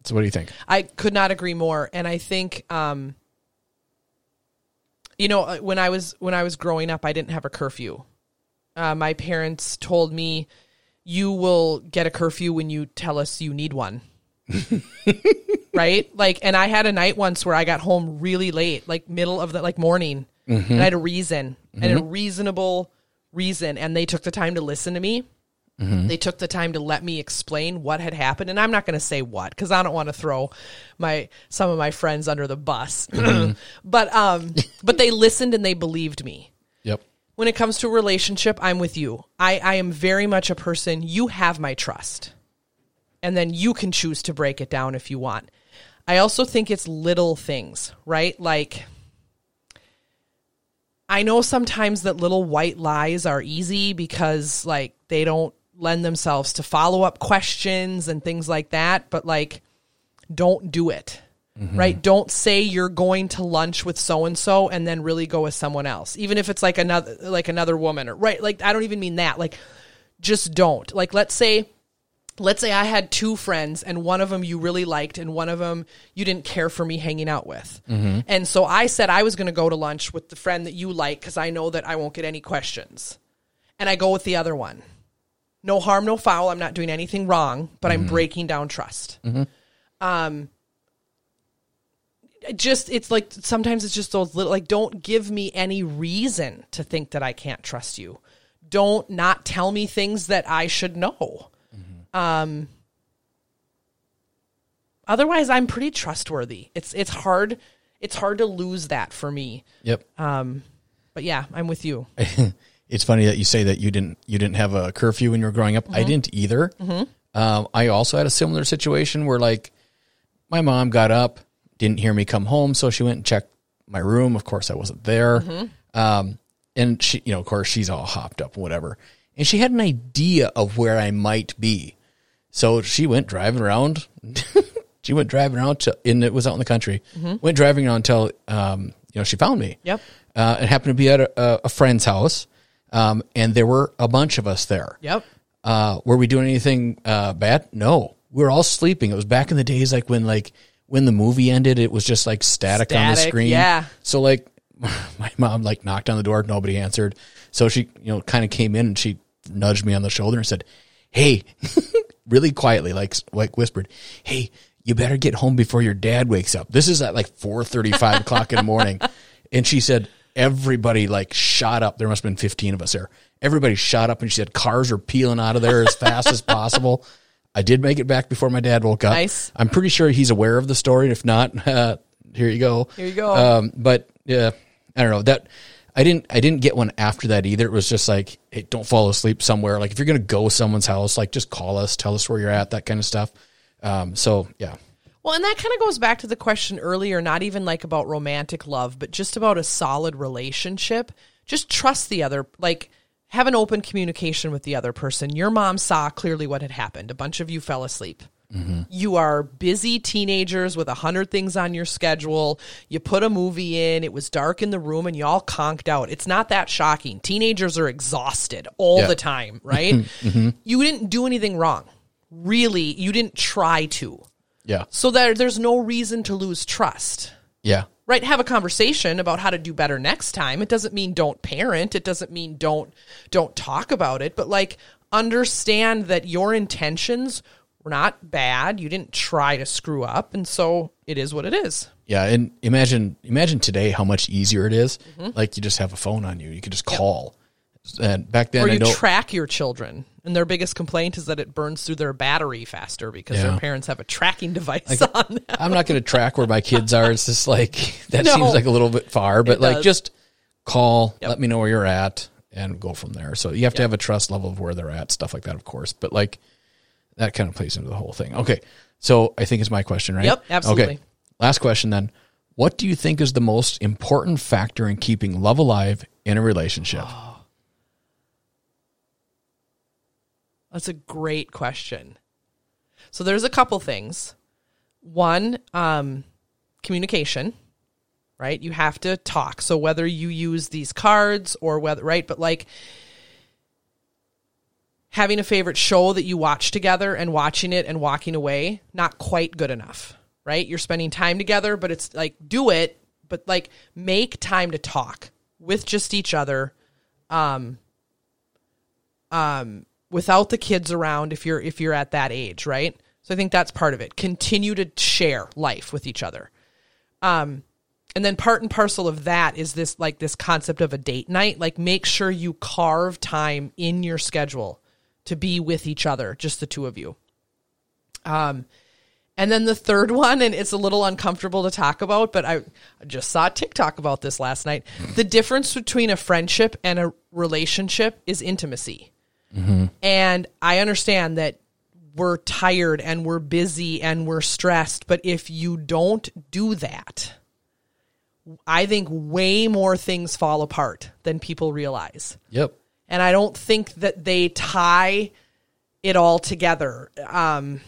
B: So what do you think?
A: I could not agree more, and I think, um, you know, uh, when I was when I was growing up, I didn't have a curfew. Uh, my parents told me, "You will get a curfew when you tell us you need one." right? Like, and I had a night once where I got home really late, like middle of the like morning, mm-hmm. and I had a reason and a mm-hmm. reasonable reason, and they took the time to listen to me. Mm-hmm. They took the time to let me explain what had happened, and I'm not going to say what because I don't want to throw my some of my friends under the bus. but um, but they listened and they believed me. When it comes to a relationship, I'm with you. I, I am very much a person. You have my trust, and then you can choose to break it down if you want. I also think it's little things, right? Like I know sometimes that little white lies are easy because like they don't lend themselves to follow up questions and things like that, but like don't do it. Mm-hmm. Right? Don't say you're going to lunch with so and so and then really go with someone else. Even if it's like another like another woman or right, like I don't even mean that. Like just don't. Like let's say let's say I had two friends and one of them you really liked and one of them you didn't care for me hanging out with. Mm-hmm. And so I said I was going to go to lunch with the friend that you like cuz I know that I won't get any questions. And I go with the other one. No harm, no foul. I'm not doing anything wrong, but I'm mm-hmm. breaking down trust. Um it just it's like sometimes it's just those little like don't give me any reason to think that I can't trust you. Don't not tell me things that I should know. Um otherwise I'm pretty trustworthy. It's it's hard it's hard to lose that for me.
B: Yep.
A: Um but yeah, I'm with you.
B: it's funny that you say that you didn't you didn't have a curfew when you were growing up. I didn't either. Um, I also had a similar situation where like my mom got up, didn't hear me come home, so she went and checked my room. Of course, I wasn't there. Um, and she, you know, of course, she's all hopped up, whatever. And she had an idea of where I might be, so she went driving around. she went driving around to, and it was out in the country. Went driving around until um, you know she found me.
A: Yep.
B: Uh, it happened to be at a, a friend's house, um, and there were a bunch of us there.
A: Yep.
B: Uh, were we doing anything uh, bad? No, we were all sleeping. It was back in the days, like when like when the movie ended, it was just like static, on the screen.
A: yeah.
B: So like, my mom like knocked on the door, nobody answered. So she, you know, kind of came in and she nudged me on the shoulder and said, "Hey," really quietly, like like whispered, "Hey, you better get home before your dad wakes up." This is at like four thirty five o'clock in the morning, and she said everybody like shot up. There must have been fifteen of us there. Everybody shot up, and she said cars are peeling out of there as fast as possible. I did make it back before my dad woke up.
A: Nice.
B: I'm pretty sure he's aware of the story. If not, uh, here you go.
A: Here you go.
B: Um, but yeah, I don't know that. I didn't. I didn't get one after that either. It was just like, hey, don't fall asleep somewhere. Like if you're gonna go someone's house, like just call us, tell us where you're at, that kind of stuff. Um, so yeah,
A: Well, and that kind of goes back to the question earlier, not even like about romantic love, but just about a solid relationship. Just trust the other, like have an open communication with the other person. Your mom saw clearly what had happened. A bunch of you fell asleep. Mm-hmm. You are busy teenagers with a hundred things on your schedule. You put a movie in, it was dark in the room, and you all conked out. It's not that shocking. Teenagers are exhausted all
B: Yeah.
A: the time, right? Mm-hmm. You didn't do anything wrong. Really, you didn't try to.
B: yeah,
A: So there, there's no reason to lose trust.
B: yeah,
A: Right? Have a conversation about how to do better next time. It doesn't mean don't parent. It doesn't mean don't don't talk about it, but like understand that your intentions were not bad. You didn't try to screw up, and so it is what it is.
B: yeah. And imagine, imagine today how much easier it is. Like you just have a phone on you, you can just call. And back then,
A: or you track your children, and their biggest complaint is that it burns through their battery faster because
B: Yeah.
A: their parents have a tracking device on them.
B: I'm not going to track where my kids are. It's just like that
A: No.
B: seems like a little bit far, but like
A: does.
B: just call,
A: Yep.
B: let me know where you're at, and go from there. So you have to have a trust level of where they're at, stuff like that, of course. But like that kind of plays into the whole thing. Okay, so I think it's my question, right?
A: Yep, absolutely.
B: Okay, last question then. What do you think is the most important factor in keeping love alive in a relationship? Oh.
A: That's a great question. So there's a couple things. One, um, communication, right? You have to talk. So whether you use these cards or whether, right? But like having a favorite show that you watch together and watching it and walking away, not quite good enough, right? You're spending time together, but it's like do it, but like make time to talk with just each other. Um, um, without the kids around if you're if you're at that age, right? So I think that's part of it. Continue to share life with each other. Um and then part and parcel of that is this like this concept of a date night. Like make sure you carve time in your schedule to be with each other, just the two of you. Um and then the third one, and it's a little uncomfortable to talk about, but I just saw TikTok about this last night. The difference between a friendship and a relationship is intimacy. And I understand that we're tired and we're busy and we're stressed, but if you don't do that, I think way more things fall apart than people realize.
B: Yep.
A: And I don't think that they tie it all together. Um,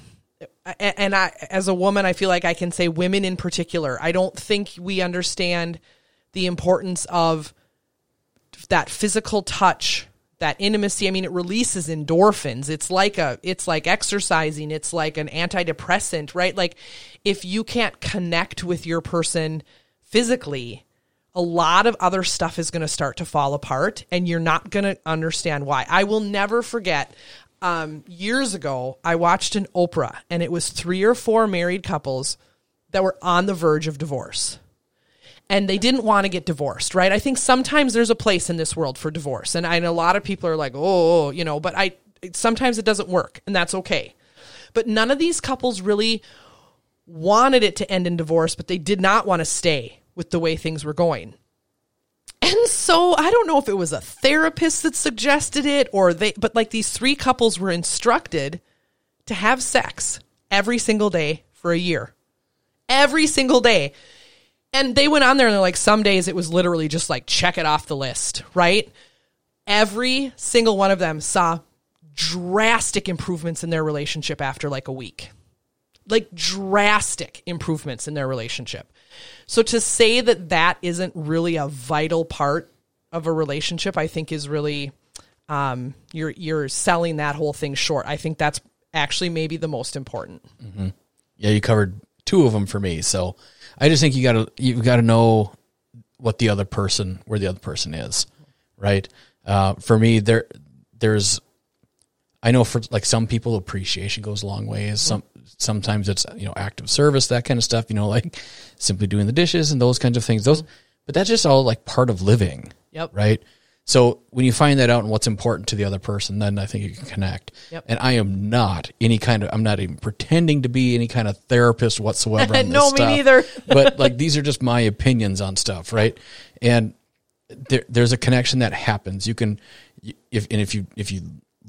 A: and I, as a woman, I feel like I can say women in particular, I don't think we understand the importance of that physical touch, that intimacy. I mean, it releases endorphins. It's like a, it's like exercising. It's like an antidepressant, right? Like if you can't connect with your person physically, a lot of other stuff is going to start to fall apart and you're not going to understand why. I will never forget um, years ago, I watched an Oprah and it was three or four married couples that were on the verge of divorce and they didn't want to get divorced, right? I think sometimes there's a place in this world for divorce. And I know a lot of people are like, oh, you know, but I sometimes it doesn't work and that's okay. But none of these couples really wanted it to end in divorce, but they did not want to stay with the way things were going. And so I don't know if it was a therapist that suggested it or they, but like these three couples were instructed to have sex every single day for a year. Every single day. And they went on there and they're like, some days it was literally just like, check it off the list, right? Every single one of them saw drastic improvements in their relationship after like a week. Like drastic improvements in their relationship. So to say that that isn't really a vital part of a relationship, I think is really um, you're you're selling that whole thing short. I think that's actually maybe the most important.
B: Yeah, you covered two of them for me. So I just think you gotta you gotta know what the other person where the other person is, right? Uh, for me, there there's I know for like some people appreciation goes a long ways. Some sometimes it's you know active service that kind of stuff. You know like simply doing the dishes and those kinds of things. Those, but that's just all like part of living.
A: Yep.
B: Right. So when you find that out and what's important to the other person, then I think you can connect.
A: Yep.
B: And I am not any kind of I'm not even pretending to be any kind of therapist whatsoever. On
A: No, me
B: stuff.
A: neither.
B: but like these are just my opinions on stuff, right? And there, there's a connection that happens. You can, if and if you if you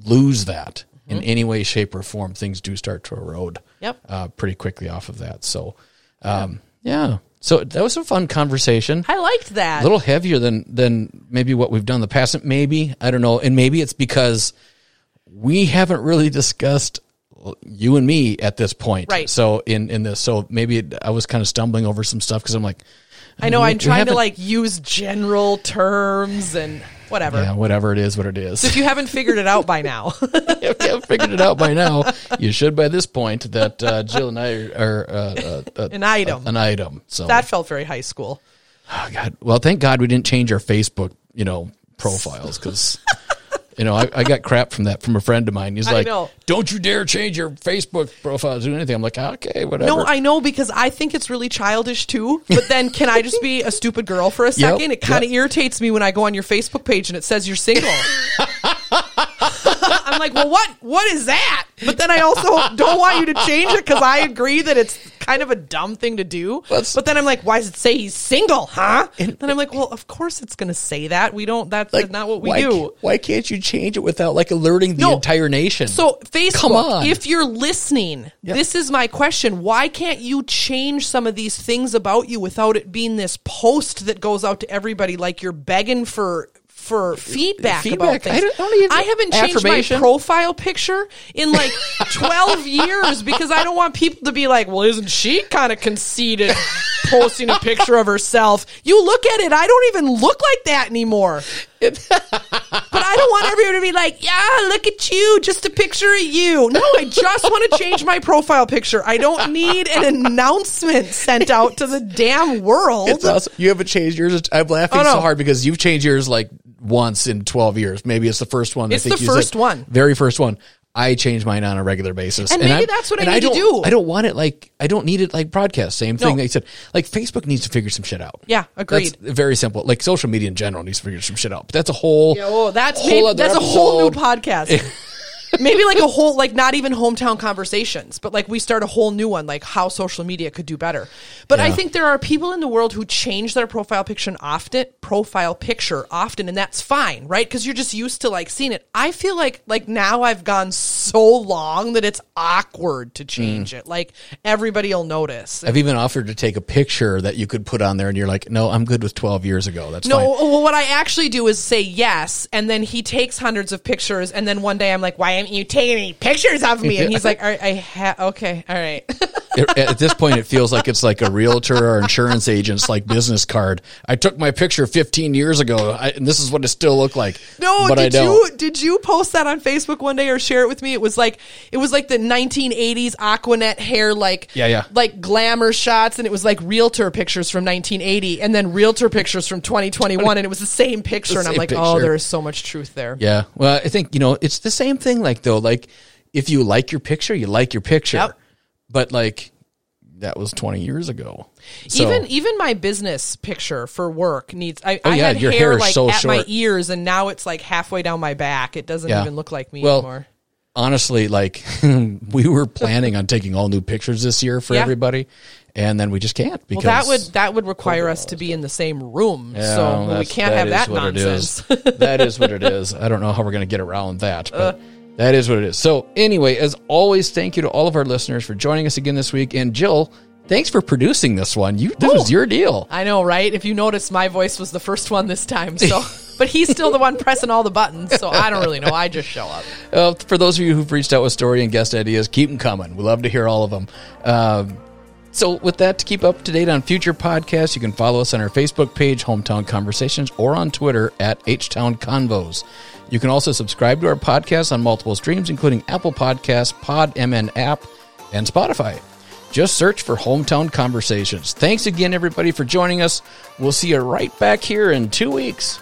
B: lose that
A: Mm-hmm.
B: in any way, shape, or form, things do start to erode.
A: Yep.
B: Uh, pretty quickly off of that. So, um, yeah. So that was a fun conversation.
A: I liked that.
B: A little heavier than than maybe what we've done in the past. Maybe I don't know, and maybe it's because we haven't really discussed you and me at this point.
A: Right.
B: So in in this, so maybe it, I was kind of stumbling over some stuff because I'm like,
A: I know
B: we-
A: I'm trying to like use general terms and whatever.
B: yeah, whatever it is, what it is.
A: So If you haven't figured it out by now,
B: if you haven't figured it out by now, you should by this point that uh, Jill and I are, are uh, uh,
A: an item.
B: an item. So
A: that felt very high school.
B: Oh, God. Well, thank God we didn't change our Facebook, you know, profiles because, you know, I, I got crap from that from a friend of mine. He's like. "Don't you dare change your Facebook profile to do anything." I'm like, "Okay, whatever."
A: No, I know because I think it's really childish too. But then, can I just be a stupid girl for a second? it kind of
B: yep.
A: irritates me when I go on your Facebook page and it says you're single. Like, well, what? What is that? But then I also don't want you to change it because I agree that it's kind of a dumb thing to do.
B: Let's-
A: but then I'm like, why does it say he's single? Huh? then I'm like, well, of course it's going to say that. We don't. That's
B: like,
A: not what we
B: why,
A: do.
B: Why can't you change it without like alerting the
A: No.
B: entire nation?
A: So Facebook,
B: Come on.
A: if you're listening, this is my question. Why can't you change some of these things about you without it being this post that goes out to everybody like you're begging for for feedback, about
B: Feedback.
A: things?
B: I don't- don't even-
A: I haven't changed my profile picture in like 12 years because I don't want people to be like, "Well, isn't she kind of conceited posting a picture of herself?" You look at it, I don't even look like that anymore. But I don't want everyone to be like, yeah, look at you, just a picture of you. No, I just want to change my profile picture. I don't need an announcement sent out to the damn world.
B: it's awesome. You haven't changed yours. I'm laughing
A: Oh, no.
B: so hard because you've changed yours like once in 12 years. Maybe it's the first one. I
A: It's the
B: you said.
A: first one.
B: Very first one. I change mine on a regular basis,
A: And maybe
B: I'm-
A: that's what I
B: and
A: need to
B: don't-
A: do.
B: I don't want it like I don't need it like broadcast. Same thing.
A: No.
B: They said like Facebook needs to figure some shit out.
A: Yeah, agreed.
B: That's very simple. Like social media in general needs to figure some shit out. But that's a whole
A: oh, that's
B: whole
A: maybe, that's a whole new podcast. maybe like a whole like not even hometown conversations, but like we start a whole new one, like how social media could do better. But I think there are people in the world who change their profile picture often, profile picture often, and that's fine, right? Because you're just used to like seeing it. I feel like like now I've gone so long that it's awkward to change mm. it. Like everybody will notice.
B: I've even offered to take a picture that you could put on there, and you're like, "No, I'm good with 12 years ago. That's
A: No,
B: fine."
A: well, what I actually do is say yes, and then he takes hundreds of pictures, and then one day I'm like, "Why haven't you taken any pictures of me?" And he's like, "I, I ha- okay, all right."
B: At- At this point, it feels like it's like a realtor or insurance agent's like business card. I took my picture 15 years ago, I, and this is what it still looked like.
A: No,
B: but I
A: did
B: don't.
A: you did you post that on Facebook one day or share it with me? It was like it was like the 1980s Aquanet hair, like
B: Yeah, yeah.
A: like glamour shots, and it was like realtor pictures from 1980, and then realtor pictures from 2021, and it was the same picture, and I'm
B: same
A: like, oh, there is so much truth there.
B: Yeah. Well, I think, you know, it's the same thing, like, though, like, if you like your picture, you like your picture.
A: Yep.
B: But, like, that was 20 years ago. So,
A: even even my business picture for work needs. I,
B: Oh,
A: I
B: yeah,
A: had
B: your
A: hair,
B: hair is
A: like
B: so
A: at my ears, and now it's like halfway down my back. It doesn't
B: Yeah.
A: even look like me
B: Well,
A: anymore.
B: honestly, like, we were planning on taking all new pictures this year for
A: Yeah.
B: everybody, and then we just can't because
A: Well, that would that would require us to be in the same room,
B: Yeah,
A: so we can't have that nonsense.
B: that is what it is. I don't know how we're going to get around that, uh, but that is what it is. So, anyway, as always, thank you to all of our listeners for joining us again this week. And Jill, thanks for producing this one. You this was your deal.
A: I know, right? If you notice, my voice was the first one this time. So, but he's still the one pressing all the buttons. So I don't really know. I just show up.
B: Uh, for those of you who've reached out with story and guest ideas, keep them coming. We love to hear all of them. Um, so, with that, to keep up to date on future podcasts, you can follow us on our Facebook page, Hometown Conversations, or on Twitter at HTown Convos. You can also subscribe to our podcast on multiple streams, including Apple Podcasts, Pod MN app, and Spotify. Just search for Hometown Conversations. Thanks again, everybody, for joining us. We'll see you right back here in two weeks.